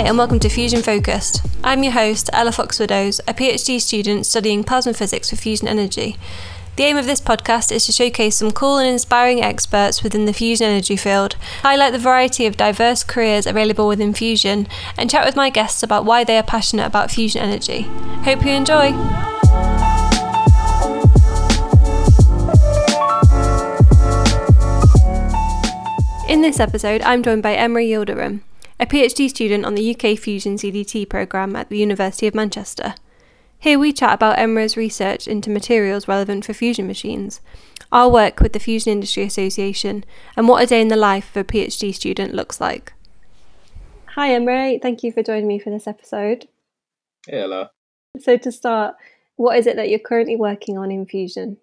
Hi, and welcome to Fusion Focused. I'm your host, Ella Fox Widows, a PhD student studying plasma physics for fusion energy. The aim of this podcast is to showcase some cool and inspiring experts within the fusion energy field, highlight the variety of diverse careers available within fusion, and chat with my guests about why they are passionate about fusion energy. Hope you enjoy! In this episode, I'm joined by Emery Yildirim, a PhD student on the UK Fusion CDT programme at the University of Manchester. Here we chat about EMRA's research into materials relevant for fusion machines, our work with the Fusion Industry Association, and what a day in the life of a PhD student looks like. Hi Emery, thank you for joining me for this episode. Hey, hello. So to start, what is it that you're currently working on in Fusion?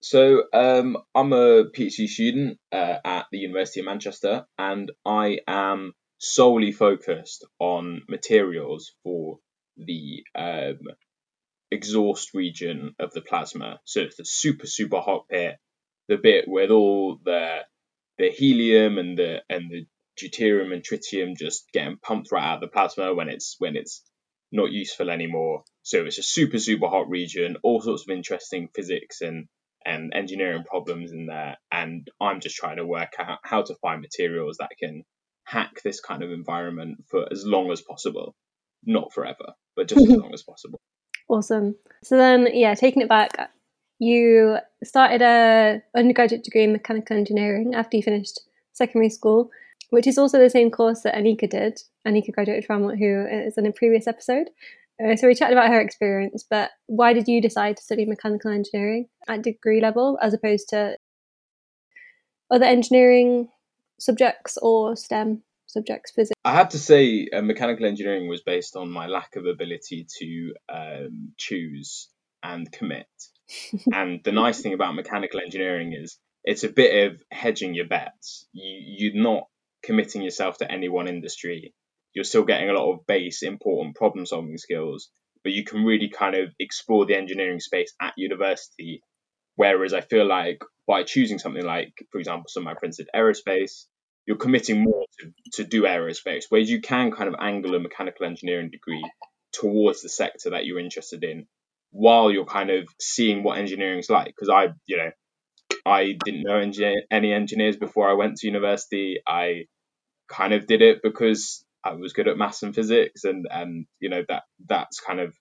So um, I'm a PhD student uh, at the University of Manchester, and I am solely focused on materials for the um, exhaust region of the plasma. So it's the super super hot bit, the bit with all the the helium and the and the deuterium and tritium just getting pumped right out of the plasma when it's when it's not useful anymore. So it's a super super hot region, all sorts of interesting physics and and engineering problems in there. And I'm just trying to work out how to find materials that can hack this kind of environment for as long as possible. Not forever, but just as long as possible. Awesome. So then, yeah, taking it back, you started a undergraduate degree in mechanical engineering after you finished secondary school, which is also the same course that Anika did. Anika graduated from, who is in a previous episode. Uh, so we chatted about her experience, but why did you decide to study mechanical engineering at degree level as opposed to other engineering subjects or STEM subjects, physics? I have to say, uh, mechanical engineering was based on my lack of ability to um, choose and commit. and the nice thing about mechanical engineering is it's a bit of hedging your bets. You, you're not committing yourself to any one industry. You're still getting a lot of base, important problem solving skills, but you can really kind of explore the engineering space at university. Whereas I feel like by choosing something like, for example, some of my friends did aerospace, you're committing more to, to do aerospace, whereas you can kind of angle a mechanical engineering degree towards the sector that you're interested in while you're kind of seeing what engineering's like. Because I, you know, I didn't know any engineers before I went to university. I kind of did it because I was good at maths and physics, and and you know that that's kind of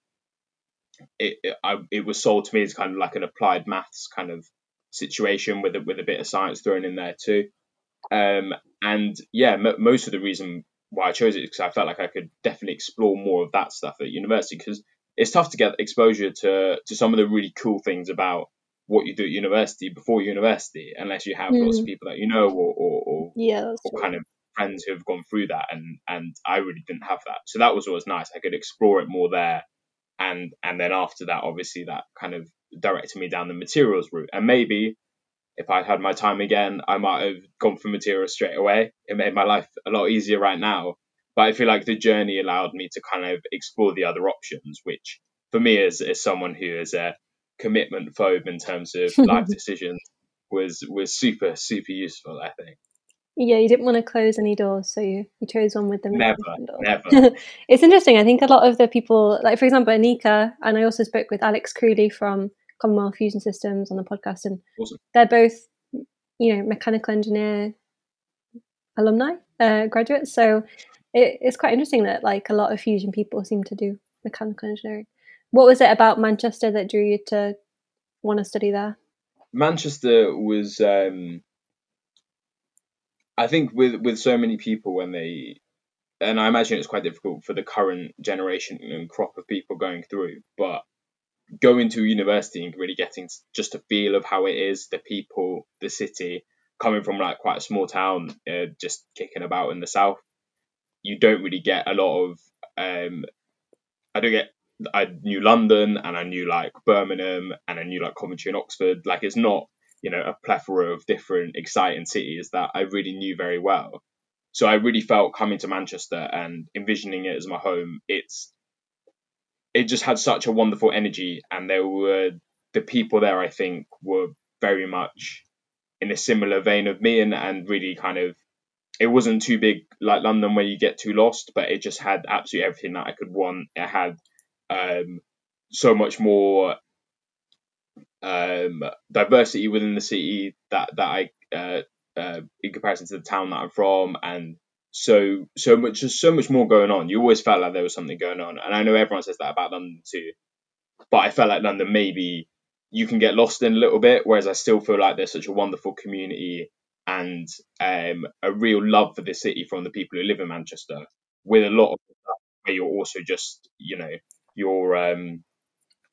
it. It, I, it was sold to me as kind of like an applied maths kind of situation with a, with a bit of science thrown in there too. Um, and yeah, m- most of the reason why I chose it is because I felt like I could definitely explore more of that stuff at university because it's tough to get exposure to to some of the really cool things about what you do at university before university unless you have mm. lots of people that you know or or, or, yeah, or kind of friends who have gone through that and and I really didn't have that. So that was always nice. I could explore it more there and and then after that obviously that kind of directed me down the materials route. And maybe if I'd had my time again, I might have gone for materials straight away. It made my life a lot easier right now. But I feel like the journey allowed me to kind of explore the other options, which for me as, as someone who is a commitment phobe in terms of life decisions was was super, super useful, I think. Yeah, you didn't want to close any doors, so you, you chose one with them. Never, never. it's interesting. I think a lot of the people, like for example, Anika, and I also spoke with Alex Creely from Commonwealth Fusion Systems on the podcast, and awesome. they're both, you know, mechanical engineer alumni, uh, graduates. So it, it's quite interesting that like a lot of fusion people seem to do mechanical engineering. What was it about Manchester that drew you to want to study there? Manchester was, um, I think, with with so many people when they, and I imagine it's quite difficult for the current generation and crop of people going through, but going to university and really getting just a feel of how it is, the people, the city, coming from like quite a small town, uh, just kicking about in the south, you don't really get a lot of. Um, I don't get. I knew London and I knew like Birmingham and I knew like Coventry and Oxford. Like it's not you know a plethora of different exciting cities that I really knew very well. So I really felt coming to Manchester and envisioning it as my home. It's it just had such a wonderful energy, and there were the people there. I think were very much in a similar vein of me, and and really kind of it wasn't too big like London where you get too lost, but it just had absolutely everything that I could want. It had um, so much more um, diversity within the city that that I uh, uh, in comparison to the town that I'm from, and so so much just so much more going on. You always felt like there was something going on, and I know everyone says that about London too, but I felt like London maybe you can get lost in a little bit, whereas I still feel like there's such a wonderful community and um, a real love for the city from the people who live in Manchester, with a lot of stuff where you're also just you know you're um,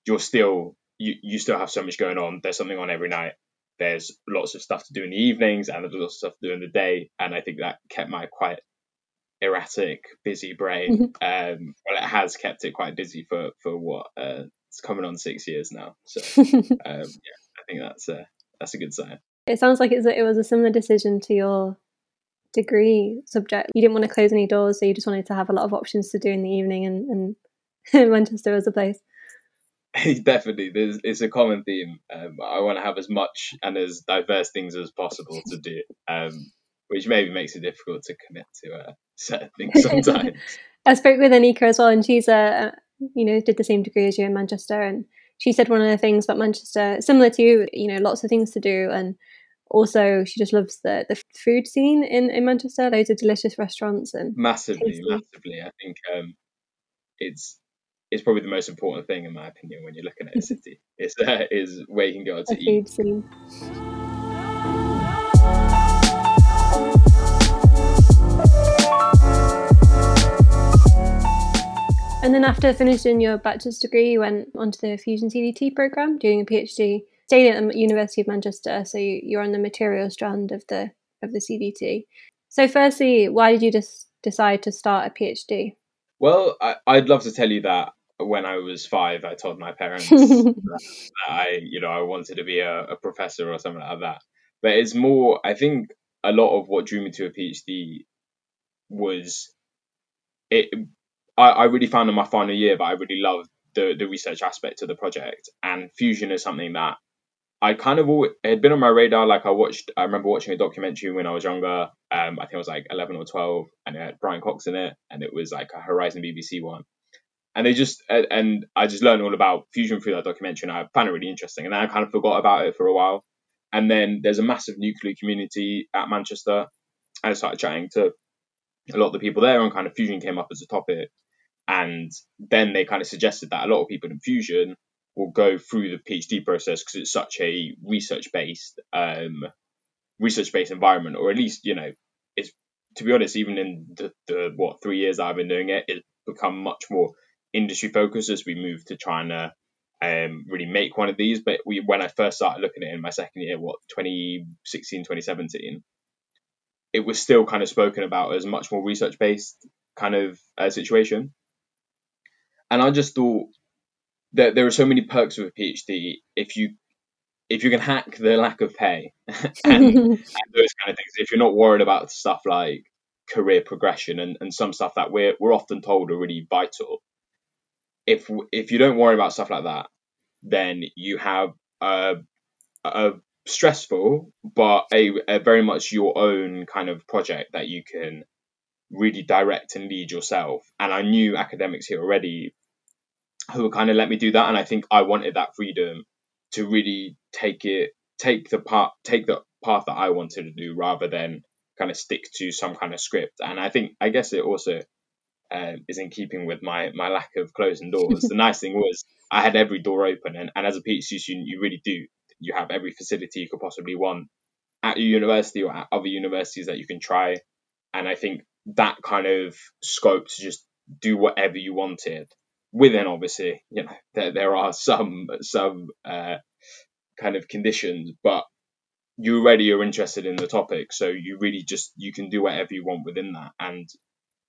you're still you, you still have so much going on. There's something on every night. There's lots of stuff to do in the evenings and there's lots of stuff to do in the day. And I think that kept my quite erratic, busy brain. Mm-hmm. Um, well, it has kept it quite busy for for what uh, it's coming on six years now. So um, yeah, I think that's a that's a good sign. It sounds like it's a, it was a similar decision to your degree subject. You didn't want to close any doors, so you just wanted to have a lot of options to do in the evening, and, and Manchester was a place. definitely there's it's a common theme. Um, i want to have as much and as diverse things as possible to do um, which maybe makes it difficult to commit to uh, certain things sometimes. I spoke with anika as well and she's a uh, you know did the same degree as you in manchester and she said one of the things about manchester similar to you you know lots of things to do and also she just loves the the food scene in in manchester loads of delicious restaurants and massively tasty. massively. I think um, it's is probably the most important thing in my opinion when you're looking at a city. Is uh, is where you can go to a eat. Scene. And then after finishing your bachelor's degree, you went onto the Fusion CDT program, doing a PhD, staying at the University of Manchester. So you, you're on the material strand of the of the CDT. So, firstly, why did you just decide to start a PhD? Well, I, would love to tell you that when I was five, I told my parents that, I, you know, I wanted to be a, a, professor or something like that. But it's more, I think, a lot of what drew me to a PhD was it. I, I really found in my final year, but I really loved the the research aspect of the project, and fusion is something that I kind of had been on my radar. Like I watched, I remember watching a documentary when I was younger. Um, I think I was like eleven or twelve, and it had Brian Cox in it, and it was like a Horizon BBC one and they just and I just learned all about fusion through that documentary, and I found it really interesting. And then I kind of forgot about it for a while. And then there's a massive nuclear community at Manchester. I started chatting to a lot of the people there, and kind of fusion came up as a topic. And then they kind of suggested that a lot of people in fusion will go through the PhD process because it's such a research based um, research based environment, or at least you know, it's to be honest, even in the, the what three years I've been doing it, it's become much more industry focused as we move to to um, really make one of these. But we, when I first started looking at it in my second year, what 2016, 2017, it was still kind of spoken about as much more research based kind of uh, situation. And I just thought that there are so many perks of a PhD if you if you can hack the lack of pay and, and those kind of things. If you're not worried about stuff like career progression and, and some stuff that we're we're often told are really vital if if you don't worry about stuff like that, then you have a, a stressful but a, a very much your own kind of project that you can really direct and lead yourself. And I knew academics here already who would kind of let me do that, and I think I wanted that freedom to really take it, take the part, take the path that I wanted to do, rather than kind of stick to some kind of script. And I think, I guess it also uh, is in keeping with my my lack of closing doors. the nice thing was I had every door open, and, and as a PhD student, you really do. You have every facility you could possibly want at your university or at other universities that you can try. And I think that kind of scope to just do whatever you wanted within obviously you know there, there are some some uh, kind of conditions but you already are interested in the topic so you really just you can do whatever you want within that. And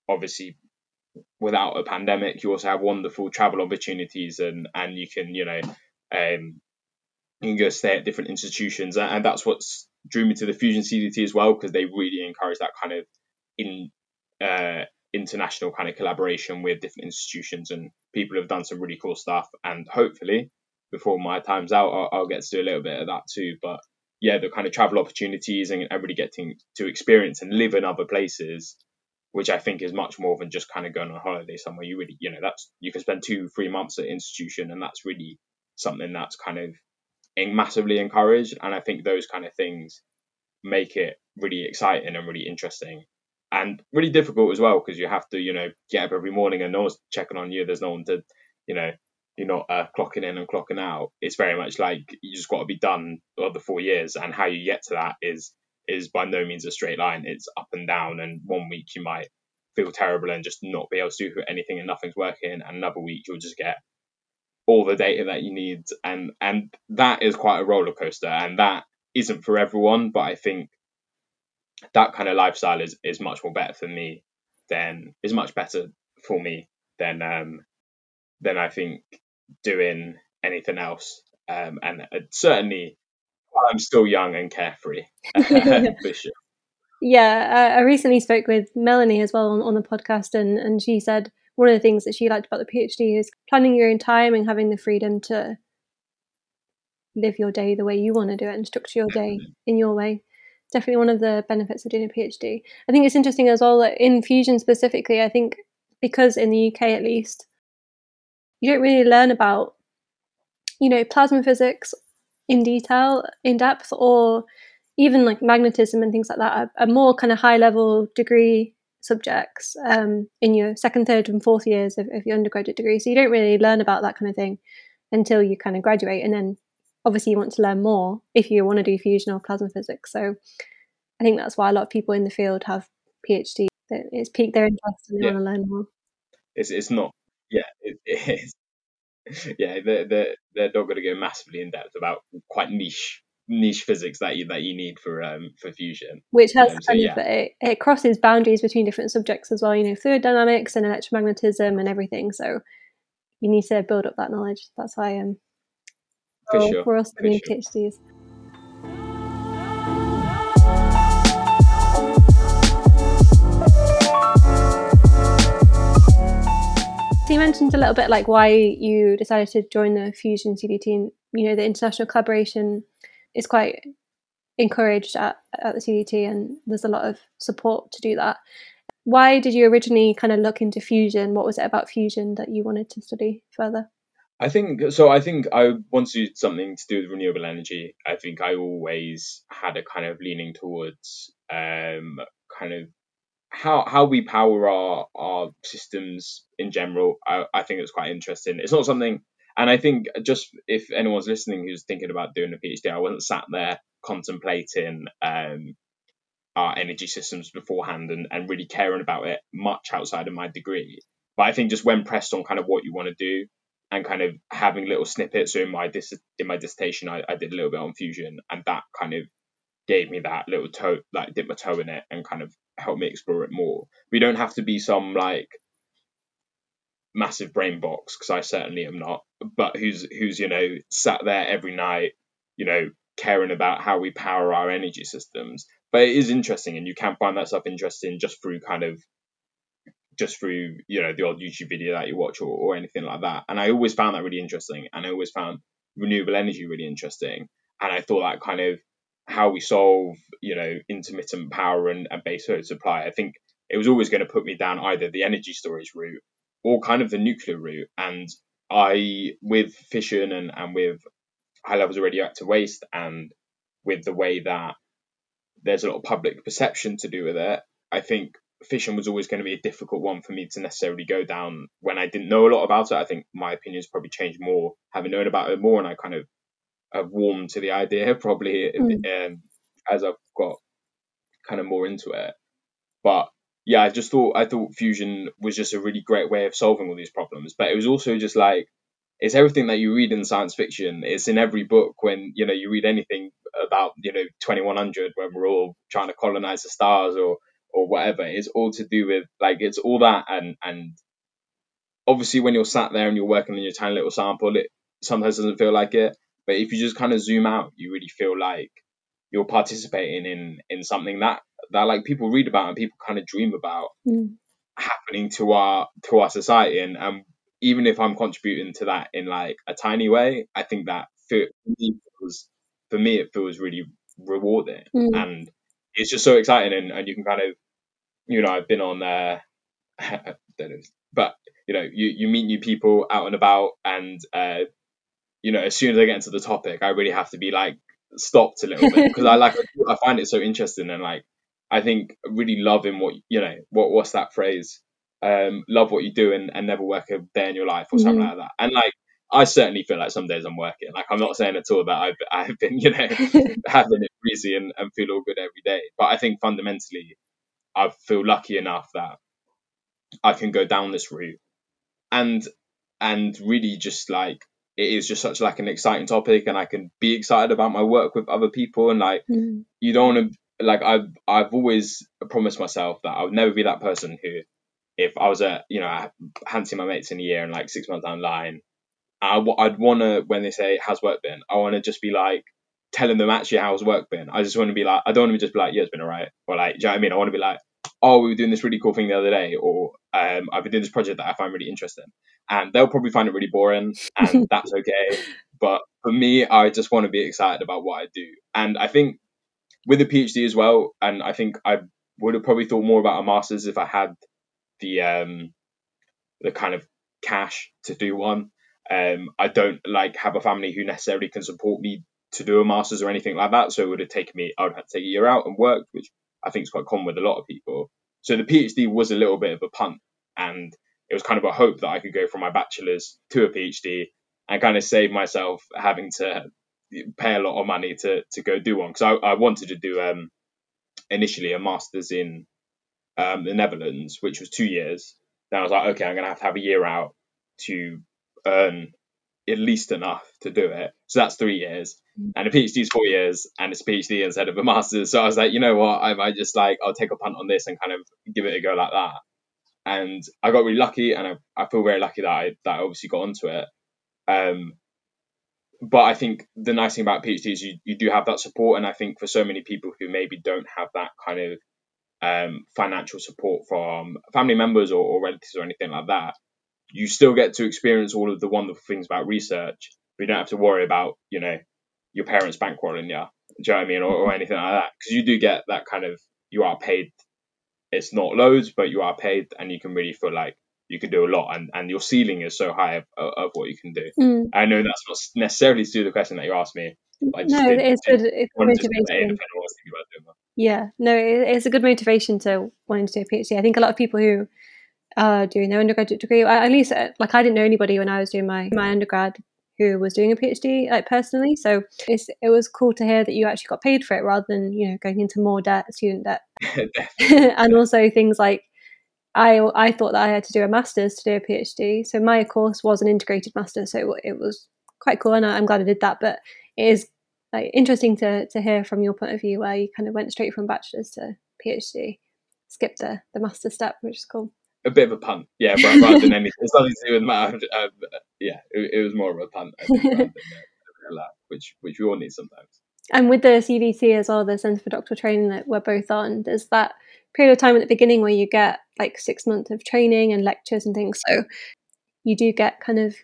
obviously without a pandemic, you also have wonderful travel opportunities and and you can you know um, you can go stay at different institutions. And, that's what's drew me to the Fusion CDT as well because they really encourage that kind of in uh, international kind of collaboration with different institutions and people have done some really cool stuff and hopefully before my time's out I'll, I'll, get to do a little bit of that too but yeah, the kind of travel opportunities and, really getting to experience and live in other places, which I think is much more than just kind of going on holiday somewhere. You really, you know, that's you can spend two, three months at institution, and that's really something that's kind of massively encouraged. And I think those kind of things make it really exciting and really interesting and really difficult as well because you have to, you know, get up every morning and no one's checking on you. There's no one to, you know, you're not uh, clocking in and clocking out. It's very much like you just got to be done of the four years, and how you get to that is is by no means a straight line. It's up and down, and one week you might feel terrible and just not be able to do anything, and nothing's working, and another week you'll just get all the data that you need, and and that is quite a roller coaster, and that isn't for everyone, but I think that kind of lifestyle is is much more better for me than is much better for me than um than I think doing anything else. Um, and uh, certainly, I'm still young and carefree for sure. Yeah, I, I recently spoke with Melanie as well on, on the podcast, and, and she said one of the things that she liked about the PhD is planning your own time and having the freedom to live your day the way you want to do it and structure your day in your way. Definitely one of the benefits of doing a PhD. I think it's interesting as well that in fusion specifically, I think because in the UK at least, you don't really learn about you know plasma physics in detail in depth or even like magnetism and things like that are, are more kind of high level degree subjects um, in your second third and fourth years of, of your undergraduate degree so you don't really learn about that kind of thing until you kind of graduate and then obviously you want to learn more if you want to do fusion or plasma physics so i think that's why a lot of people in the field have phd it's piqued their interest and they yeah. want to learn more it's, it's not yeah, it, it is. Yeah, they're, they're, they're not going to go massively in depth about quite niche niche physics that you that you need for um for fusion which has um, so, yeah. of it, it crosses boundaries between different subjects as well you know fluid dynamics and electromagnetism and everything so you need to build up that knowledge that's why um for oh, sure. we're all studying sure. phds So you mentioned a little bit like why you decided to join the Fusion CDT, and you know the international collaboration is quite encouraged at, at the CDT, and there's a lot of support to do that. Why did you originally kind of look into fusion? What was it about fusion that you wanted to study further? I think so. I think I wanted to do something to do with renewable energy. I think I always had a kind of leaning towards um, kind of how how we power our our systems in general, I, I think it's quite interesting. It's not something, and I think just if anyone's listening who's thinking about doing a PhD, I wasn't sat there contemplating um, our energy systems beforehand and, and really caring about it much outside of my degree. But I think just when pressed on kind of what you want to do and kind of having little snippets. So in my dis- in my dissertation, I, I did a little bit on fusion, and that kind of gave me that little toe, like dip my toe in it, and kind of helped me explore it more. We don't have to be some like massive brain box because I certainly am not. But who's who's you know sat there every night, you know, caring about how we power our energy systems. But it is interesting, and you can find that stuff interesting just through kind of just through you know the odd YouTube video that you watch or, or anything like that. And I always found that really interesting, and I always found renewable energy really interesting. And I thought that kind of how we solve, you know, intermittent power and, and baseload supply, I think it was always going to put me down either the energy storage route or kind of the nuclear route. And I, with fission and, and with high levels of radioactive waste and with the way that there's a lot of public perception to do with it, I think fission was always going to be a difficult one for me to necessarily go down when I didn't know a lot about it. I think my opinions probably changed more having known about it more, and I kind of have warmed to the idea probably mm. um, as I've got kind of more into it. But yeah, I just thought I thought fusion was just a really great way of solving all these problems. But it was also just like it's everything that you read in science fiction. It's in every book when you know you read anything about you know 2100 when we're all trying to colonize the stars or or whatever. It's all to do with like it's all that and and obviously when you're sat there and you're working on your tiny little sample, it sometimes doesn't feel like it. But if you just kind of zoom out, you really feel like you're participating in in something that that like people read about and people kind of dream about mm. happening to our to our society and and even if I'm contributing to that in like a tiny way, I think that for me feels for me it feels really rewarding Mm. and it's just so exciting and, and you can kind of you know I've been on there. I don't know but you know you you meet new people out and about and uh you know as soon as I get into the topic I really have to be like stopped a little bit because I like I find it so interesting and like I think really loving what you know what what's that phrase um love what you do and, and never work a day in your life or something Mhm. like that and like I certainly feel like some days I'm working like I'm not saying at all that I've I've been you know having it breezy and, and feel all good every day but I think fundamentally I feel lucky enough that I can go down this route. And and really just like it is just such like an exciting topic and I can be excited about my work with other people and like Mm. you don't want to like I've I've always promised myself that I would never be that person who if I was a you know I fancy my mates in a year and like six months down the line I w- I'd want to when they say how's work been? I want to just be like telling them actually how's work been. I just want to be like I don't want to just be like yeah it's been alright. Or like do you know what I mean? I want to be like oh we were doing this really cool thing the other day or um I've been doing this project that I find really interesting. And they'll probably find it really boring and that's okay. But for me I just want to be excited about what I do. And I think with a PhD as well and I think I would have probably thought more about a master's if I had the um the kind of cash to do one. Um I don't like have a family who necessarily can support me to do a master's or anything like that so it would have taken me I would have to take a year out and work which I think is quite common with a lot of people. So the PhD was a little bit of a punt and it was kind of a hope that I could go from my bachelor's to a PhD and kind of save myself having to pay a lot of money to to go do one. Because I, I wanted to do um initially a master's in um the Netherlands which was two years. Then I was like okay I'm gonna have to have a year out to earn at least enough to do it. So that's three years. Mm. and a PhD is four years and it's a PhD instead of a master's. So I was like you know what? I might just like I'll take a punt on this and kind of give it a go like that. And I got really lucky and I, I feel very lucky that I that I obviously got onto it. Um but I think the nice thing about PhD is you, you do have that support, and I think for so many people who maybe don't have that kind of um, financial support from family members or, or relatives or anything like that, you still get to experience all of the wonderful things about research. But you don't have to worry about you know your parents bankrolling you. Do you know what I mean, or, or anything like that? Because you do get that kind of you are paid. It's not loads, but you are paid, and you can really feel like you can do a lot, and, and your ceiling is so high of, of what you can do. Mm. I know that's not necessarily to do the question that you asked me. No, did- it's good. It's good wanted to say if motivation. anyone was thinking about doing that. Yeah, no, it's a good motivation to wanting to do a PhD. I think a lot of people who are doing their undergraduate degree, at least uh, like I didn't know anybody when I was doing my my undergrad who was doing a PhD like personally. So it's it was cool to hear that you actually got paid for it rather than you know going into more debt, student debt, and also things like I I thought that I had to do a master's to do a PhD. So my course was an integrated master, so it was quite cool, and I- I'm glad I did that. But it is like interesting to to hear from your point of view where you kind of went straight from bachelor's to PhD, skipped the the master step, which is cool. A bit of a punt, yeah, but rather than anything. It's nothing to do with math. Um, yeah, it, it was more of a punt, think, than bit which which we all need sometimes. And with the CDT as well, the Centre for Doctoral Training that we're both on, there's that period of time at the beginning where you get like six months of training and lectures and things. So you do get kind of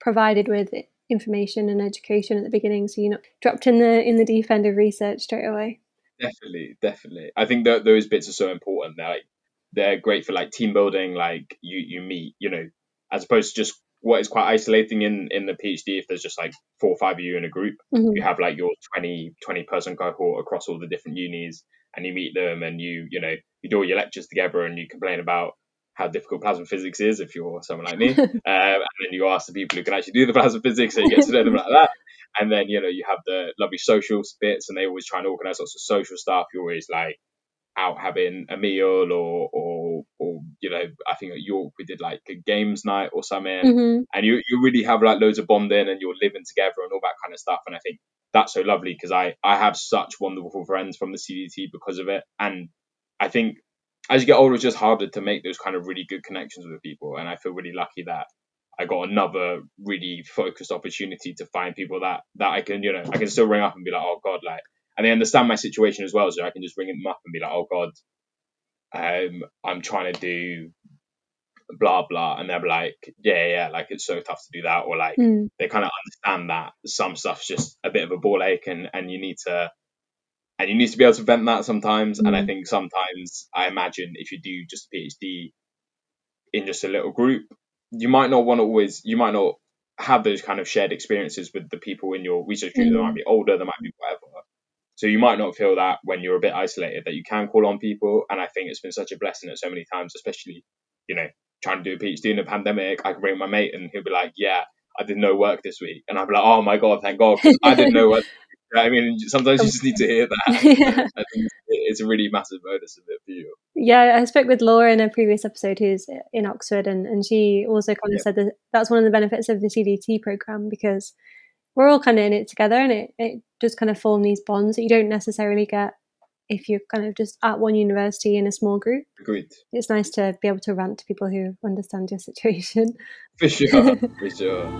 provided with information and education at the beginning, so you're not dropped in the in the deep end of research straight away. Definitely, definitely. I think that those bits are so important. They're like they're great for like team building. Like you you meet, you know, as opposed to just what is quite isolating in in the PhD. If there's just like four or five of you in a group, Mhm. you have like your 20, 20 person cohort across all the different unis, and you meet them, and you you know you do all your lectures together, and you complain about how difficult plasma physics is if you're someone like me, um, and then you ask the people who can actually do the plasma physics, and you get to know them like that. And then you know you have the lovely social bits, and they always try and organise lots of social stuff. You're always like out having a meal, or or or you know I think at York we did like a games night or something, Mhm. and you you really have like loads of bonding, and you're living together and all that kind of stuff. And I think that's so lovely because I I have such wonderful friends from the CDT because of it, and I think as you get older, it's just harder to make those kind of really good connections with people. And I feel really lucky that I got another really focused opportunity to find people that that I can, you know, I can still ring up and be like, oh God, like, and they understand my situation as well, so I can just ring them up and be like, oh God, um, I'm trying to do blah blah, and they're like, yeah, yeah, like it's so tough to do that, or like Mm. they kind of understand that some stuff's just a bit of a ball ache, and and you need to and you need to be able to vent that sometimes. Mm. And I mm. think sometimes I imagine if you do just a PhD in just a little group, you might not want to always, you might not have those kind of shared experiences with the people in your research group. Mm. They might be older, they might be whatever. So you might not feel that when you're a bit isolated that you can call on people. And I think it's been such a blessing at so many times, especially, you know, trying to do a PhD in a pandemic. I can bring my mate and he'll be like, yeah, I did no work this week. And I'll be like, oh my God, thank God, I didn't know what. I mean, sometimes you just need to hear that. yeah. I think it's a really massive bonus of it for you. Yeah, I spoke with Laura in a previous episode who's in Oxford, and, and she also kind of yeah. said that that's one of the benefits of the CDT program because we're all kind of in it together and it, it does kind of form these bonds that you don't necessarily get if you're kind of just at one university in a small group. Agreed. It's nice to be able to rant to people who understand your situation. For sure, for sure.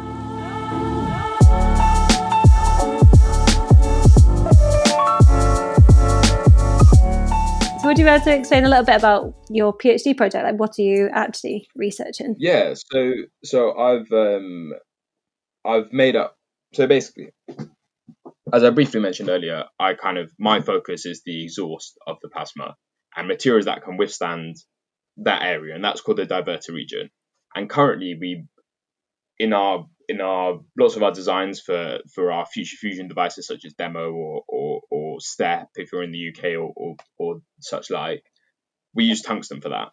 So, would you be able to explain a little bit about your PhD project? Like, what are you actually researching? Yeah, so so I've um, I've made up. So basically, as I briefly mentioned earlier, I kind of my focus is the exhaust of the plasma and materials that can withstand that area, and that's called the divertor region. And currently, we in our in our lots of our designs for for our future fusion devices such as demo or or, or step if you're in the uk or, or, or such like we use tungsten for that.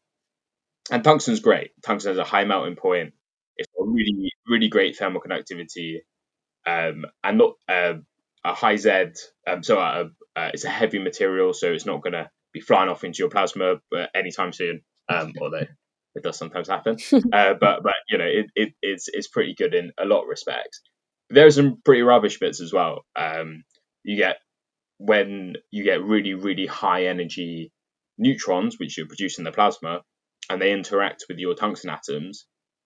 And tungsten's great. Tungsten has a high melting point. It's got really really great thermal conductivity um, and not uh, a high z um, so uh, uh, it's a heavy material so it's not going to be flying off into your plasma anytime soon um, although it does sometimes happen. uh, but but you know it, it it's it's pretty good in a lot of respects. There are some pretty rubbish bits as well. Um, you get when you get really really high energy neutrons which you produce in the plasma, and they interact with your tungsten atoms.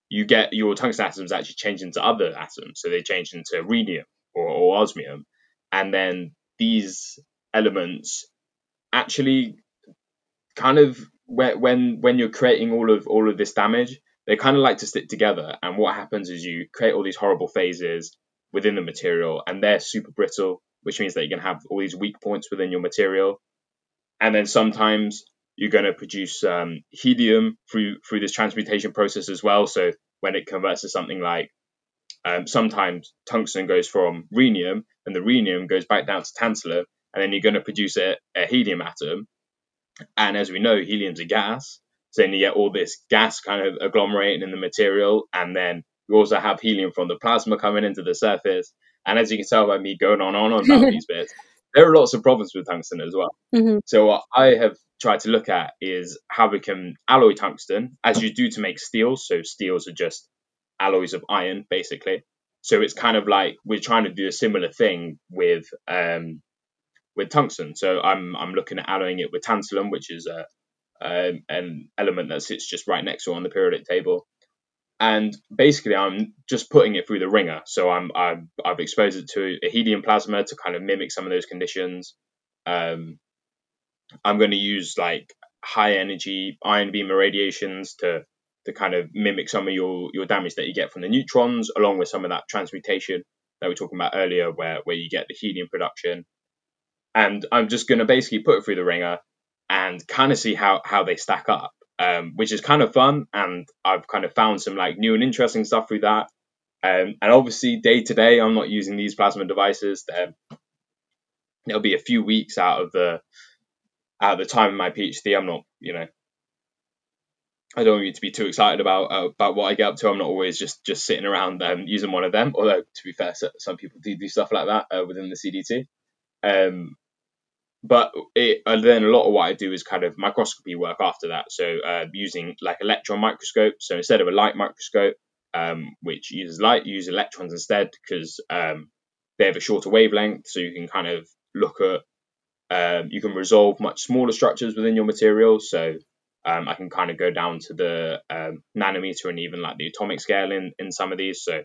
You get your tungsten atoms actually change into other atoms, so they change into rhenium or, or osmium, and then these elements actually kind of when when you're creating all of all of this damage, they kind of like to stick together. And what happens is you create all these horrible phases within the material, and they're super brittle, which means that you can have all these weak points within your material. And then sometimes you're going to produce um, helium through through this transmutation process as well. So when it converts to something like um, sometimes tungsten goes from rhenium, and the rhenium goes back down to tantalum, and then you're going to produce a, a helium atom, and as we know, helium's a gas. So then you get all this gas kind of agglomerating in the material. And then you also have helium from the plasma coming into the surface. And as you can tell by me going on and on about these bits, there are lots of problems with tungsten as well. Mm-hmm. So what I have tried to look at is how we can alloy tungsten as you do to make steel. So steels are just alloys of iron, basically. So it's kind of like we're trying to do a similar thing with um, with tungsten. So I'm I'm looking at alloying it with tantalum, which is a um, an element that sits just right next to on the periodic table. And basically, I'm just putting it through the wringer. So I'm, I've, I've exposed it to a helium plasma to kind of mimic some of those conditions. Um, I'm going to use like high energy ion beam irradiations to to kind of mimic some of your your damage that you get from the neutrons, along with some of that transmutation that we were talking about earlier, where where you get the helium production and I'm just going to basically put it through the wringer and kind of see how how they stack up, um, which is kind of fun. And I've kind of found some like new and interesting stuff through that. Um, and obviously, day to day, I'm not using these plasma devices. It'll be a few weeks out of the out of the time of my PhD. I'm not, you know, I don't want you to be too excited about uh, about what I get up to. I'm not always just just sitting around um, using one of them. Although to be fair, some people do do stuff like that uh, within the CDT. Um, but it, then a lot of what I do is kind of microscopy work after that. So uh, using like electron microscope. So instead of a light microscope, um, which uses light, use electrons instead because um, they have a shorter wavelength. So you can kind of look at, um, you can resolve much smaller structures within your material. So um, I can kind of go down to the um, nanometer and even like the atomic scale in, in some of these. So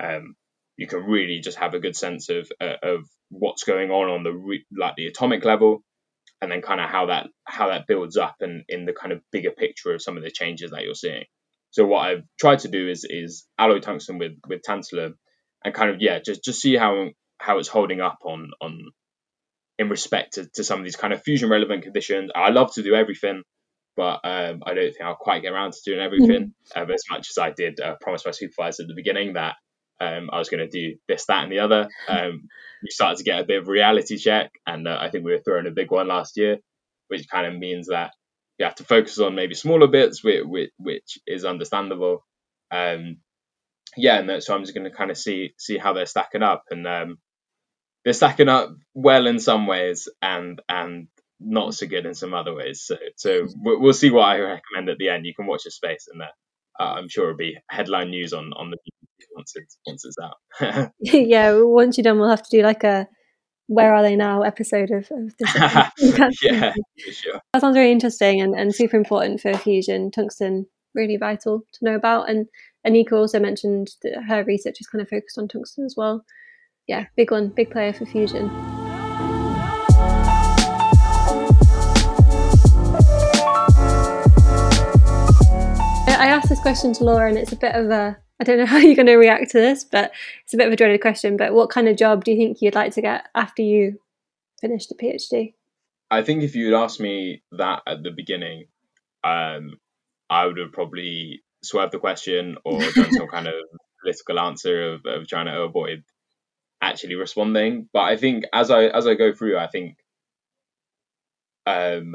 um, you can really just have a good sense of uh, of what's going on on the re- like the atomic level and then kind of how that how that builds up and in the kind of bigger picture of some of the changes that you're seeing so what i've tried to do is is alloy tungsten with with tantalum and kind of yeah just just see how how it's holding up on on in respect to, to some of these kind of fusion relevant conditions. I love to do everything, but um, I don't think I'll quite get around to doing everything mm-hmm. as much as I did uh, promise my supervisor at the beginning that um, I was going to do this, that, and the other. Um, we started to get a bit of reality check, and uh, I think we were throwing a big one last year, which kind of means that you have to focus on maybe smaller bits, which, which, which is understandable. Um, yeah, and so I'm just going to kind of see see how they're stacking up, and um, they're stacking up well in some ways, and and not so good in some other ways. So so we'll see what I recommend at the end. You can watch the space, and uh, I'm sure it'll be headline news on on the once it's once it's out. yeah, once you're done, we'll have to do like a where are they now episode of, of this. yeah, sure. That sounds very interesting and, and super important for fusion. Tungsten really vital to know about. And Anika also mentioned that her research is kind of focused on tungsten as well. Yeah, big one, big player for fusion. I asked this question to Laura, and it's a bit of a I don't know how you're going to react to this, but it's a bit of a dreaded question. But what kind of job do you think you'd like to get after you finish the PhD? I think if you'd asked me that at the beginning, um, I would have probably swerved the question or done some kind of political answer of, of trying to avoid actually responding. But I think as I as I go through, I think um,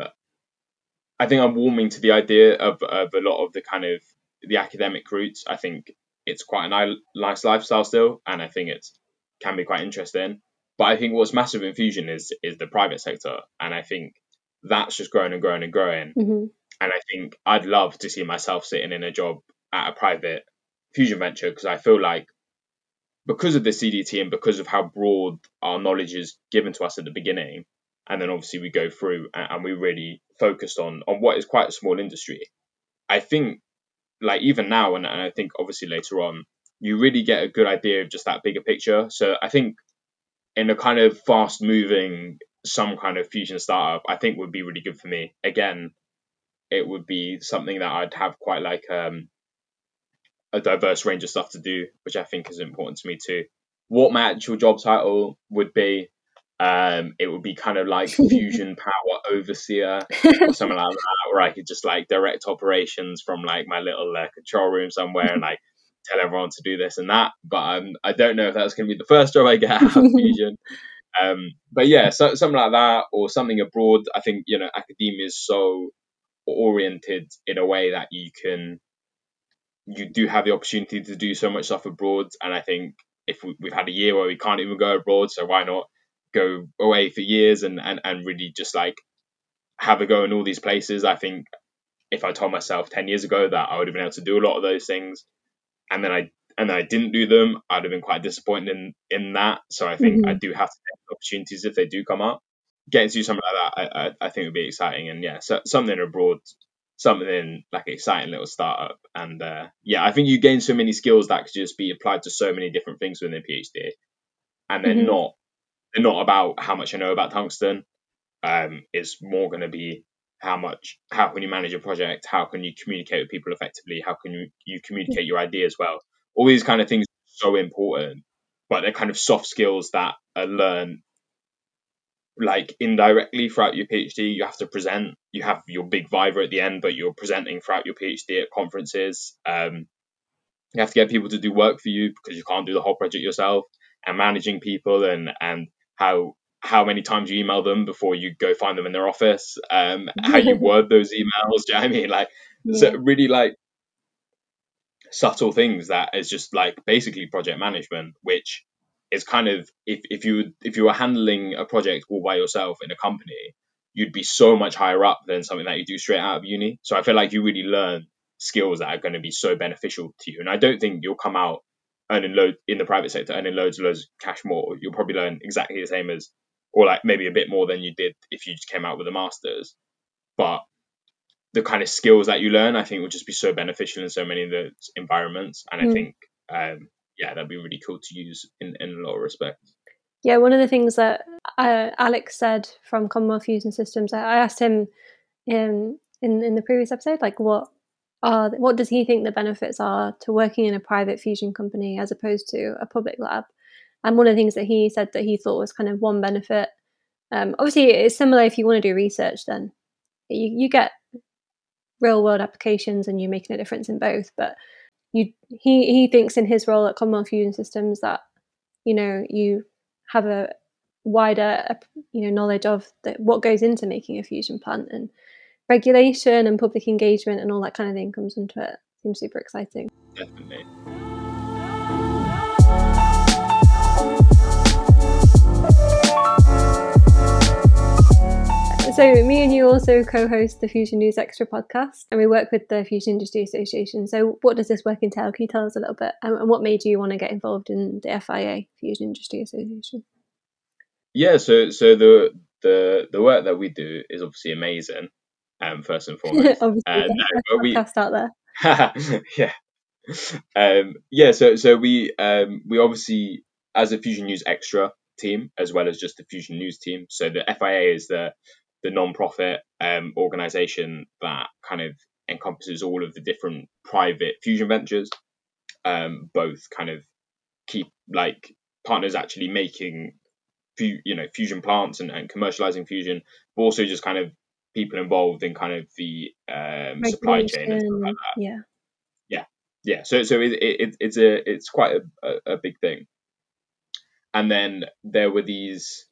I think I'm warming to the idea of, of a lot of the kind of the academic routes. I think it's quite a nice lifestyle still, and I think it can be quite interesting. But I think what's massive in fusion is is the private sector, and I think that's just growing and growing and growing. Mm-hmm. And I think I'd love to see myself sitting in a job at a private fusion venture because I feel like because of the CDT and because of how broad our knowledge is given to us at the beginning, and then obviously we go through and, and we really focused on on what is quite a small industry. I think like even now and, and I think obviously later on, you really get a good idea of just that bigger picture. So I think in a kind of fast moving some kind of fusion startup, I think would be really good for me. Again, it would be something that I'd have quite like um, a diverse range of stuff to do, which I think is important to me too. What my actual job title would be, um, it would be kind of like fusion power overseer or something like that, where I could just like direct operations from like my little uh, control room somewhere and like tell everyone to do this and that. But um, I don't know if that's going to be the first job I get out of fusion. Um, but yeah, so, something like that or something abroad. I think you know academia is so oriented in a way that you can you do have the opportunity to do so much stuff abroad and i think if we, have had a year where we can't even go abroad so why not go away for years and, and, and really just like have a go in all these places. I think if I told myself 10 years ago that I would have been able to do a lot of those things and then I and then I didn't do them, I'd have been quite disappointed in, in that. So I think mm-hmm. I do have to take opportunities if they do come up. Getting to do something like that, I, I, I think would be exciting. And yeah, so, something abroad, something like an exciting little startup. And uh, yeah, I think you gain so many skills that could just be applied to so many different things within a PhD. And they're mm-hmm. not not about how much I know about tungsten. Um, it's more going to be how much, how can you manage a project? How can you communicate with people effectively? How can you, you communicate your ideas well? All these kind of things are so important, but they're kind of soft skills that are learned like indirectly throughout your PhD. You have to present. You have your big viva at the end, but you're presenting throughout your PhD at conferences. Um, you have to get people to do work for you because you can't do the whole project yourself. And managing people and and how how many times you email them before you go find them in their office, um, how you word those emails. Do you know I mean? Like, yeah. so really like subtle things that is just like basically project management, which is kind of if, if you if you were handling a project all by yourself in a company, you'd be so much higher up than something that you do straight out of uni. So I feel like you really learn skills that are going to be so beneficial to you. And I don't think you'll come out earning load in the private sector, earning loads and loads of cash more, you'll probably learn exactly the same as, or like maybe a bit more than you did if you just came out with a master's. But the kind of skills that you learn, I think, will just be so beneficial in so many of those environments. And mm. I think, um, yeah, that'd be really cool to use in, in a lot of respects. Yeah, one of the things that uh, Alex said from Commonwealth Fusion Systems, I asked him in in, in the previous episode, like what are what does he think the benefits are to working in a private fusion company as opposed to a public lab? And one of the things that he said that he thought was kind of one benefit Um, obviously, it's similar if you want to do research, then you, you get real world applications and you're making a difference in both. But you, he, he thinks in his role at Commonwealth Fusion Systems that, you know, you have a wider, you know, knowledge of the, what goes into making a fusion plant and regulation and public engagement and all that kind of thing comes into it. Seems super exciting. Definitely. So, me and you also co host the Fusion News Extra podcast, and we work with the Fusion Industry Association. So, what does this work entail? Can you tell us a little bit? and what made you want to get involved in the FIA, Fusion Industry Association? Yeah, so so the the the work that we do is obviously amazing. Um, first and foremost, obviously, uh, no, we, out there. yeah, um, yeah. So so we um, we obviously as a Fusion News Extra team as well as just the Fusion News team. So the FIA is the the non-profit um, organization that kind of encompasses all of the different private fusion ventures, um, both kind of keep like partners actually making you know fusion plants and, and commercializing fusion, but also just kind of people involved in kind of the um, supply chain and stuff like that. Yeah, yeah, yeah. So so it, it, it's a it's quite a, a, big thing. And then there were these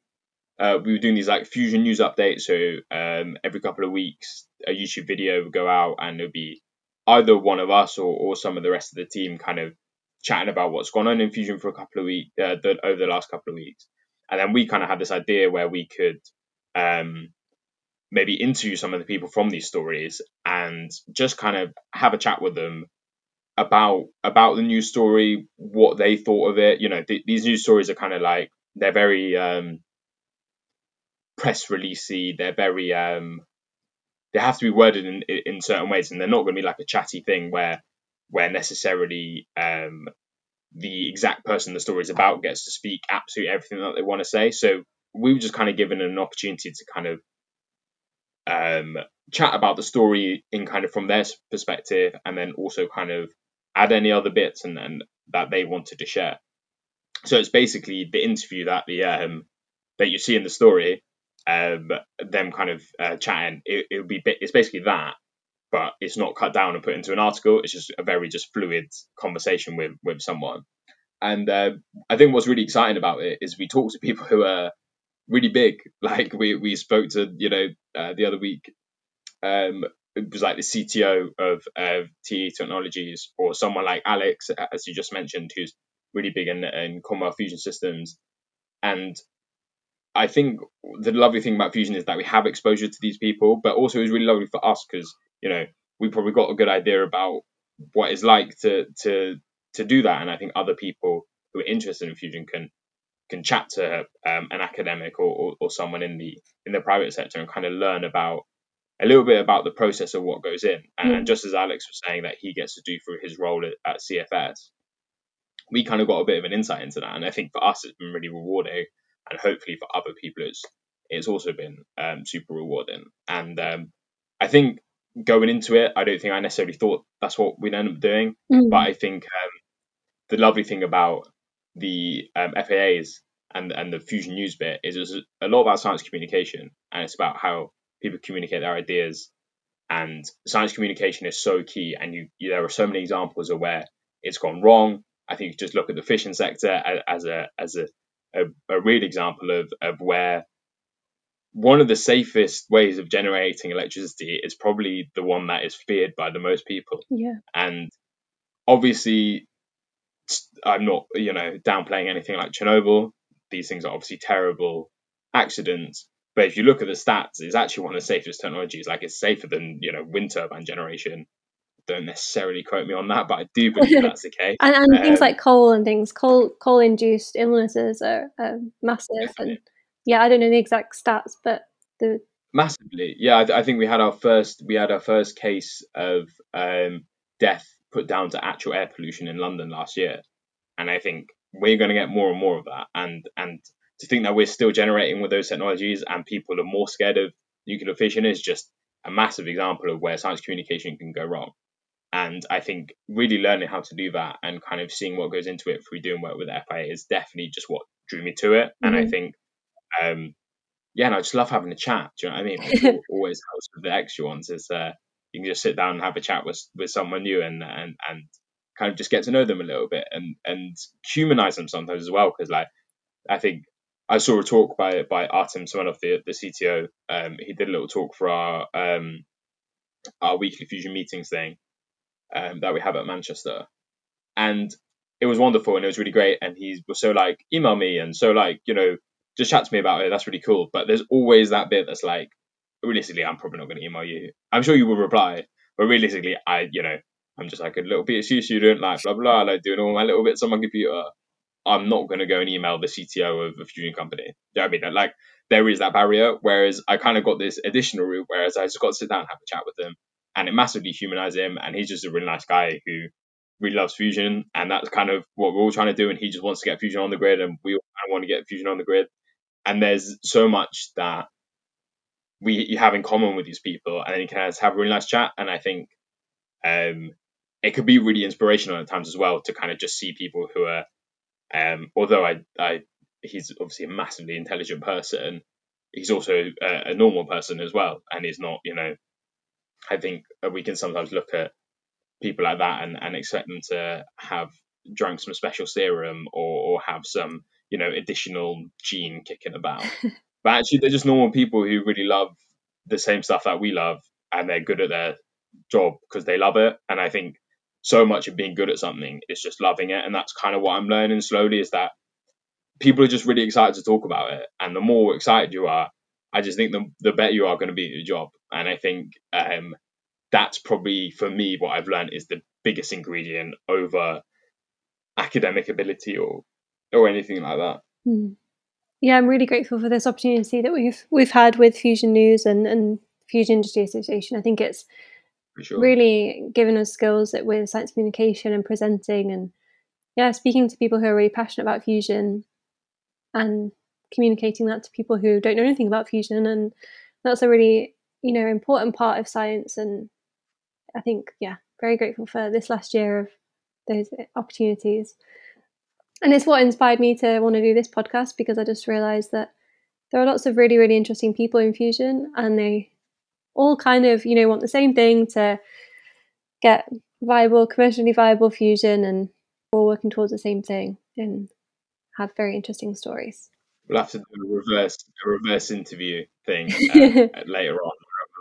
uh, we were doing these like fusion news updates. So um, every couple of weeks, a YouTube video would go out, and it would be either one of us or, or some of the rest of the team kind of chatting about what's gone on in fusion for a couple of weeks uh, over the last couple of weeks. And then we kind of had this idea where we could um, maybe interview some of the people from these stories and just kind of have a chat with them about about the news story, what they thought of it. You know, th- these news stories are kind of like they're very um, press releasey. They're very um, they have to be worded in in certain ways, and they're not going to be like a chatty thing where where necessarily um, the exact person the story is about gets to speak absolutely everything that they want to say. So we were just kind of given an opportunity to kind of um, chat about the story in kind of from their perspective, and then also kind of add any other bits and, and that they wanted to share. So it's basically the interview that the um, that you see in the story, um, them kind of uh, chatting. It, it would be it's basically that, but it's not cut down and put into an article. It's just a very just fluid conversation with with someone. And uh, I think what's really exciting about it is we talk to people who are really big. Like we we spoke to you know uh, the other week. Um, it was like the CTO of uh, TAE Technologies or someone like Alex, as you just mentioned, who's really big in, in Commonwealth Fusion Systems. And I think the lovely thing about Fusion is that we have exposure to these people, but also it's really lovely for us because you know we probably got a good idea about what it's like to to to do that, and I think other people who are interested in Fusion can can chat to um, an academic or, or, or someone in the in the private sector and kind of learn about a little bit about the process of what goes in. And, mm. and just as Alex was saying that he gets to do through his role at, at CFS, we kind of got a bit of an insight into that. And I think for us, it's been really rewarding and hopefully for other people it's it's also been um, super rewarding. And um, I think going into it, I don't think I necessarily thought that's what we'd end up doing, mm. but I think um, the lovely thing about the um, FAAs and and the Fusion News bit is it's a lot about science communication, and it's about how people communicate their ideas. And science communication is so key, and you, you there are so many examples of where it's gone wrong. I think you just look at the fission sector as a as a a, a real example of, of where one of the safest ways of generating electricity is probably the one that is feared by the most people. Yeah. And obviously, I'm not, you know, downplaying anything like Chernobyl. These things are obviously terrible accidents. But if you look at the stats, it's actually one of the safest technologies. Like it's safer than, you know, wind turbine generation don't necessarily quote me on that, but I do believe that's the case. and, and um, things like coal and things, coal coal induced illnesses are massive. Definitely. And yeah, I don't know the exact stats, but the massively, yeah, I, I, think we had our first we had our first case of um, death put down to actual air pollution in London last year, and I think we're going to get more and more of that. And and to think that we're still generating with those technologies and people are more scared of nuclear fission is just a massive example of where science communication can go wrong. And I think really learning how to do that and kind of seeing what goes into it through doing work with FIA is definitely just what drew me to it. Mm-hmm. And I mm-hmm. think um, yeah, and I just love having a chat. Do you know what I mean? Always helps with the extra ones is uh, you can just sit down and have a chat with with someone new and and and kind of just get to know them a little bit and and humanize them sometimes as well because like I think I saw a talk by by Artem Semenov, the the CTO. Um, he did a little talk for our um, our weekly fusion meetings thing um, that we have at Manchester, and it was wonderful and it was really great. And he was so like email me and so like you know just chat to me about it. That's really cool. But there's always that bit that's like realistically, I'm probably not going to email you. I'm sure you will reply, but realistically, I you know I'm just like a little PhD student, like blah blah, like doing all my little bits on my computer. I'm not going to go and email the CTO of a fusion company. You know I mean? Like, there is that barrier. Whereas I kind of got this additional route, whereas I just got to sit down and have a chat with him, and it massively humanized him. And he's just a really nice guy who really loves fusion, and that's kind of what we're all trying to do. And he just wants to get fusion on the grid, and we all kind of want to get fusion on the grid. And there's so much that we you have in common with these people, and then you can have a really nice chat. And I think um, it could be really inspirational at times as well to kind of just see people who are um, although I, I, he's obviously a massively intelligent person, he's also a, a, normal person as well, and he's not, you know, I think we can sometimes look at people like that and, and expect them to have drunk some special serum or, or have some, you know, additional gene kicking about. but actually, they're just normal people who really love the same stuff that we love, and they're good at their job because they love it. And I think so much of being good at something is just loving it. And that's kind of what I'm learning slowly is that people are just really excited to talk about it. And the more excited you are, I just think the, the better you are going to be at your job. And I think um, that's probably for me what I've learned is the biggest ingredient over academic ability or or anything like that. Mm. Yeah, I'm really grateful for this opportunity that we've we've had with Fusion News and, and Fusion Industry Association. I think it's sure. really given us skills that with science communication and presenting and yeah, speaking to people who are really passionate about fusion and communicating that to people who don't know anything about fusion and that's a really you know important part of science and i think yeah very grateful for this last year of those opportunities and it's what inspired me to want to do this podcast because i just realized that there are lots of really really interesting people in fusion and they all kind of, you know, want the same thing to get viable, commercially viable fusion, and all working towards the same thing and have very interesting stories. We'll have to do a reverse a reverse interview thing uh, later on.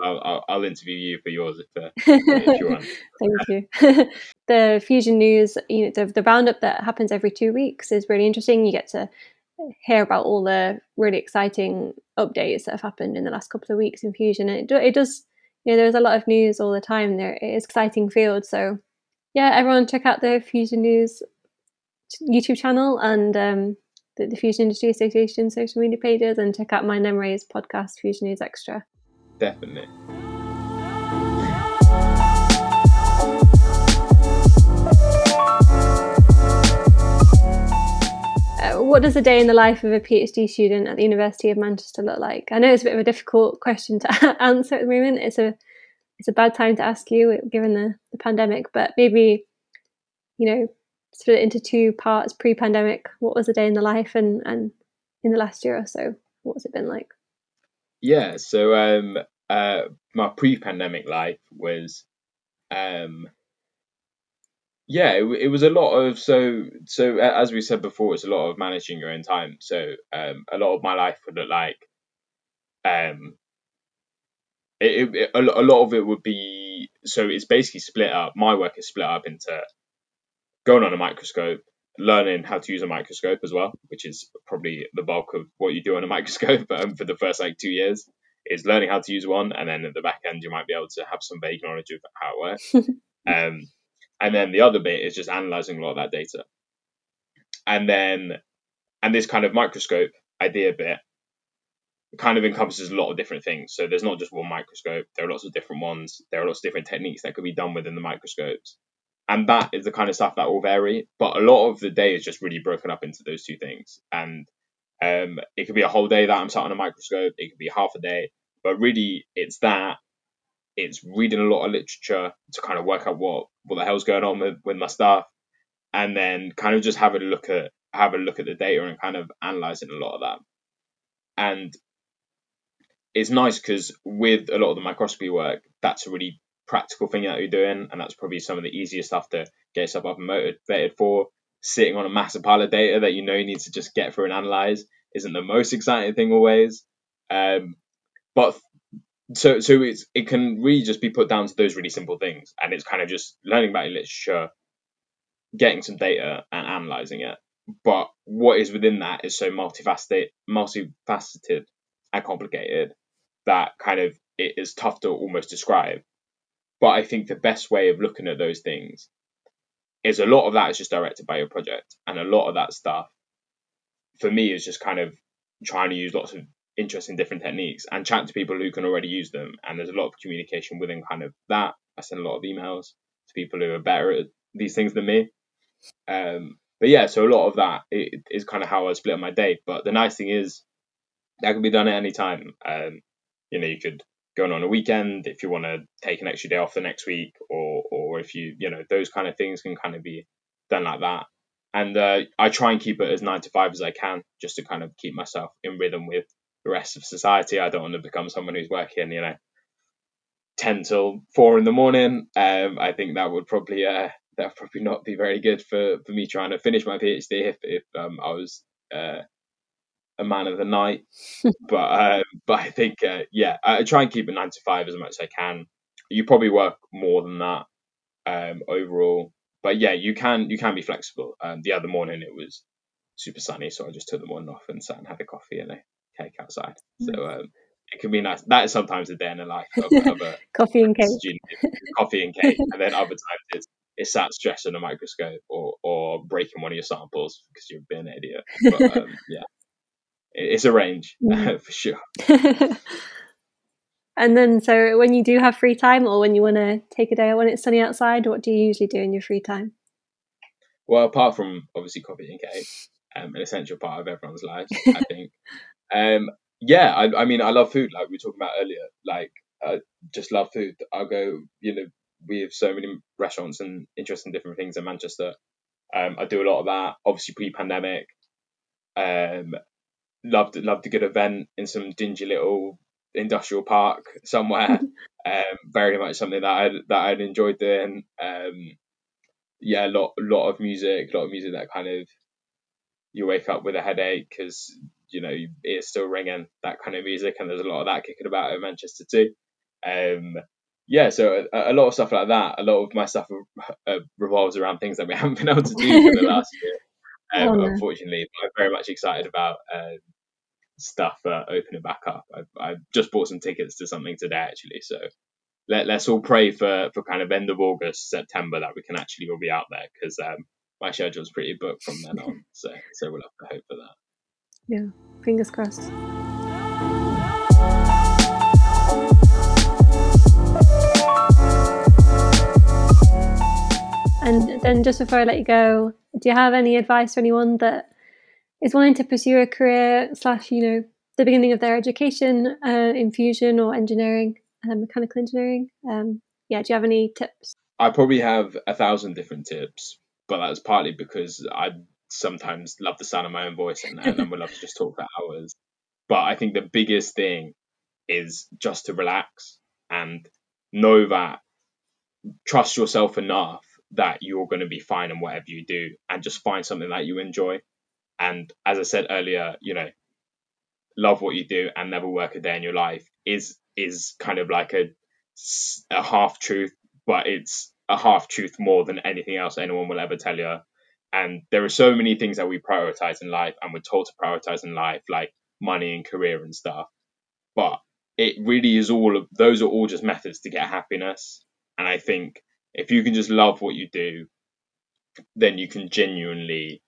I'll, I'll, I'll, interview you for yours if, uh, if you want. Thank you. the Fusion News, you know, the, the roundup that happens every two weeks is really interesting. You get to hear about all the really exciting updates that have happened in the last couple of weeks in Fusion. And it, it does, you know, there's a lot of news all the time. There is exciting field. So, yeah, everyone check out the Fusion News YouTube channel and um, the, the, Fusion Industry Association social media pages, and check out my Nemre's podcast, Fusion News Extra. Definitely. Uh, what does a day in the life of a PhD student at the University of Manchester look like? I know it's a bit of a difficult question to answer at the moment. It's a it's a bad time to ask you given the, the pandemic, but maybe you know split it into two parts pre-pandemic. What was a day in the life, and and in the last year or so, what's it been like? Yeah, so um, uh, my pre-pandemic life was um, yeah, it, it, was a lot of so so as we said before, it's a lot of managing your own time. So um, a lot of my life would look like um, it, it, a, a lot of it would be so it's basically split up. My work is split up into going on a microscope, learning how to use a microscope as well, which is probably the bulk of what you do on a microscope um, for the first like two years is learning how to use one, and then at the back end you might be able to have some vague knowledge of how it works. um, and then the other bit is just analyzing a lot of that data. And then, and this kind of microscope idea bit kind of encompasses a lot of different things. So there's not just one microscope, there are lots of different ones, there are lots of different techniques that could be done within the microscopes. And that is the kind of stuff that will vary. But a lot of the day is just really broken up into those two things. And um, it could be a whole day that I'm sat on a microscope, it could be half a day, but really it's that it's reading a lot of literature to kind of work out what what the hell's going on with, with my stuff, and then kind of just have a look at have a look at the data and kind of analyzing a lot of that. And it's nice because with a lot of the microscopy work, that's a really practical thing that you're doing, and that's probably some of the easiest stuff to get yourself up and motivated for. Sitting on a massive pile of data that you know you need to just get through and analyze isn't the most exciting thing always. Um, but so so it's it can really just be put down to those really simple things, and it's kind of just learning about your literature, getting some data, and analyzing it. But what is within that is so multifaceted, multifaceted and complicated that kind of it is tough to almost describe. But I think the best way of looking at those things is a lot of that is just directed by your project, and a lot of that stuff for me is just kind of trying to use lots of interesting different techniques and chat to people who can already use them. And there's a lot of communication within kind of that. I send a lot of emails to people who are better at these things than me. Um, but yeah, so a lot of that is kind of how I split up my day. But the nice thing is that can be done at any time. Um, you know, you could go on a weekend if you want to take an extra day off the next week, or or if you you know those kind of things can kind of be done like that. And uh, I try and keep it as nine to five as I can, just to kind of keep myself in rhythm with the rest of society. I don't want to become someone who's working, you know, ten till four in the morning. Um, I think that would probably uh, that would probably not be very good for, for me trying to finish my PhD if if um, I was uh, a man of the night. but uh, but I think uh, yeah, I try and keep it nine to five as much as I can. You probably work more than that um, overall, but yeah, you can you can be flexible. Um, the other morning it was super sunny, so I just took the morning off and sat and had a coffee and a cake outside. So um, it can be nice. That is sometimes a day in the life of, of a coffee and cake. Student, coffee and cake, and then other times it's it's sat stressing a microscope or or breaking one of your samples because you're being an idiot. But um, yeah, it's a range mm. for sure. and then, so when you do have free time, or when you want to take a day out when it's sunny outside, what do you usually do in your free time? Well, apart from obviously coffee and cake, um, an essential part of everyone's lives, I think. Um, yeah, I, I mean, I love food, like we were talking about earlier. Like, I just love food. I'll go, you know, we have so many restaurants and interesting different things in Manchester. Um, I do a lot of that. Obviously, pre-pandemic, um, loved loved a good event in some dingy little industrial park somewhere. um, very much something that I that I'd enjoyed doing. Um, yeah, a lot lot of music, a lot of music that kind of you wake up with a headache because you know it's still ringing that kind of music, and there's a lot of that kicking about in Manchester too. Um, yeah, so a, a, lot of stuff like that. A lot of my stuff uh, revolves around things that we haven't been able to do for the last year. Um, oh, no. Unfortunately, but I'm very much excited about um, stuff uh, opening back up. I've, I've, just bought some tickets to something today actually, so let, us all pray for for kind of end of August, September that we can actually all be out there because um, my schedule's pretty booked from then on. So so we'll have to hope for that. Yeah, fingers crossed. And then just before I let you go, do you have any advice for anyone that is wanting to pursue a career slash, you know, the beginning of their education uh, in fusion or engineering, uh, mechanical engineering? Um, yeah, do you have any tips? I probably have a thousand different tips, but that's partly because I sometimes love the sound of my own voice and, and would love to just talk for hours. But I think the biggest thing is just to relax and know that trust yourself enough that you're going to be fine in whatever you do and just find something that you enjoy. And as I said earlier, you know, love what you do and never work a day in your life is is kind of like a a half truth, but it's a half truth more than anything else anyone will ever tell you. And there are so many things that we prioritize in life and we're told to prioritize in life, like money and career and stuff. But it really is all of those are all just methods to get happiness. And I think if you can just love what you do, then you can genuinely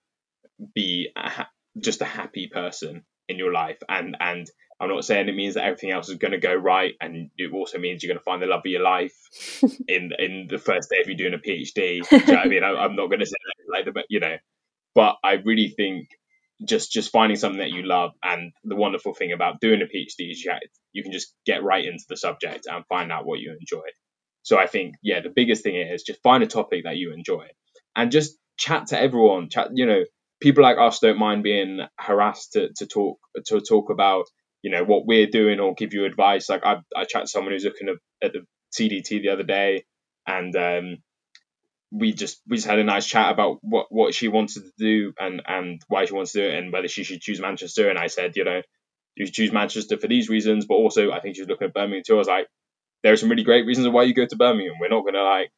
be a just a happy person in your life. And and I'm not saying it means that everything else is going to go right, and it also means you're going to find the love of your life in in the first day of you're doing a PhD. you know I mean, I, am not going to say that like the you know, but I really think just just finding something that you love, and the wonderful thing about doing a PhD is you, you can just get right into the subject and find out what you enjoy. So I think, yeah, the biggest thing is just find a topic that you enjoy and just chat to everyone. Chat, you know, people like us don't mind being harassed to, to talk to talk about you know what we're doing or give you advice. Like I I chat to someone who's looking at the CDT the other day, and um, we just we just had a nice chat about what what she wanted to do and and why she wants to do it and whether she should choose Manchester. And I said, you know, you should choose Manchester for these reasons, but also I think she's looking at Birmingham too. I was like, there are some really great reasons why you go to Birmingham. We're not gonna like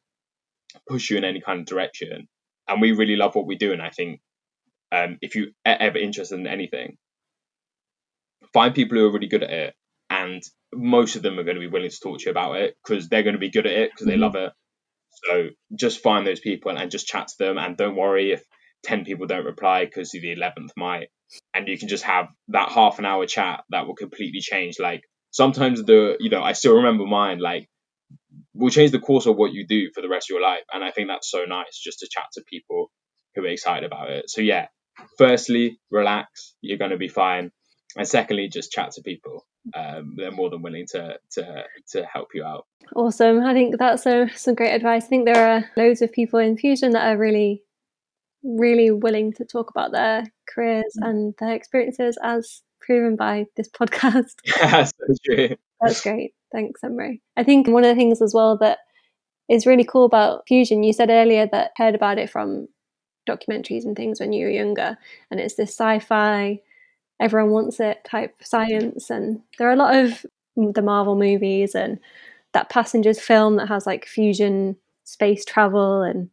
push you in any kind of direction, and we really love what we do. And I think um, if you ever interested in anything, find people who are really good at it, and most of them are going to be willing to talk to you about it because they're going to be good at it because they mm-hmm. love it. So just find those people and just chat to them, and don't worry if ten people don't reply because the eleventh might, and you can just have that half an hour chat that will completely change. Like sometimes the you know I still remember mine like will change the course of what you do for the rest of your life, and I think that's so nice just to chat to people who are excited about it. So yeah, firstly, relax, you're going to be fine and secondly, just chat to people. Um, they're more than willing to to to help you out. Awesome. I think that's a, some great advice. I think there are loads of people in Fusion that are really, really willing to talk about their careers mm. and their experiences, as proven by this podcast. That's true. That's great. Thanks, Emery. I think one of the things as well that is really cool about Fusion, you said earlier that heard about it from documentaries and things when you were younger, and it's this sci-fi everyone wants it type science. And there are a lot of the Marvel movies and that Passengers film that has like fusion space travel and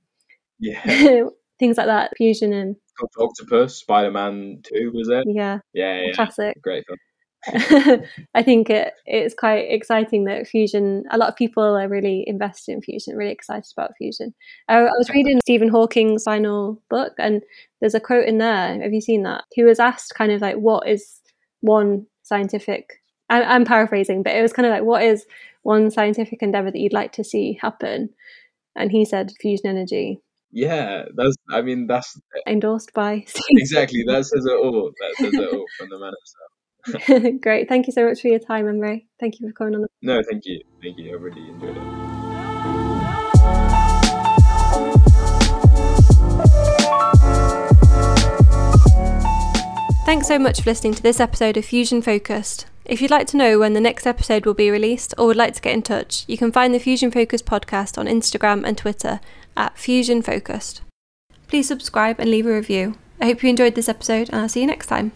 yeah. things like that. Fusion and Octopus, Spider Man Two, was it? Yeah, yeah, yeah. classic. Great film. I think it, it's quite exciting that fusion. A lot of people are really invested in fusion, really excited about fusion. I, I was reading Stephen Hawking's final book, and there's a quote in there. Have you seen that? He was asked kind of like, "What is one scientific?" I, I'm paraphrasing, but it was kind of like, "What is one scientific endeavor that you'd like to see happen?" And he said, "Fusion energy." Yeah, that's. I mean, that's endorsed by. exactly. That says it all. That says it all from the man himself. Great. Thank you so much for your time, Emery. Thank you for coming on. The- no, thank you. Thank you. I really enjoyed it. Thanks so much for listening to this episode of Fusion Focused. If you'd like to know when the next episode will be released or would like to get in touch, you can find the Fusion Focused podcast on Instagram and Twitter at Fusion Focused. Please subscribe and leave a review. I hope you enjoyed this episode, and I'll see you next time.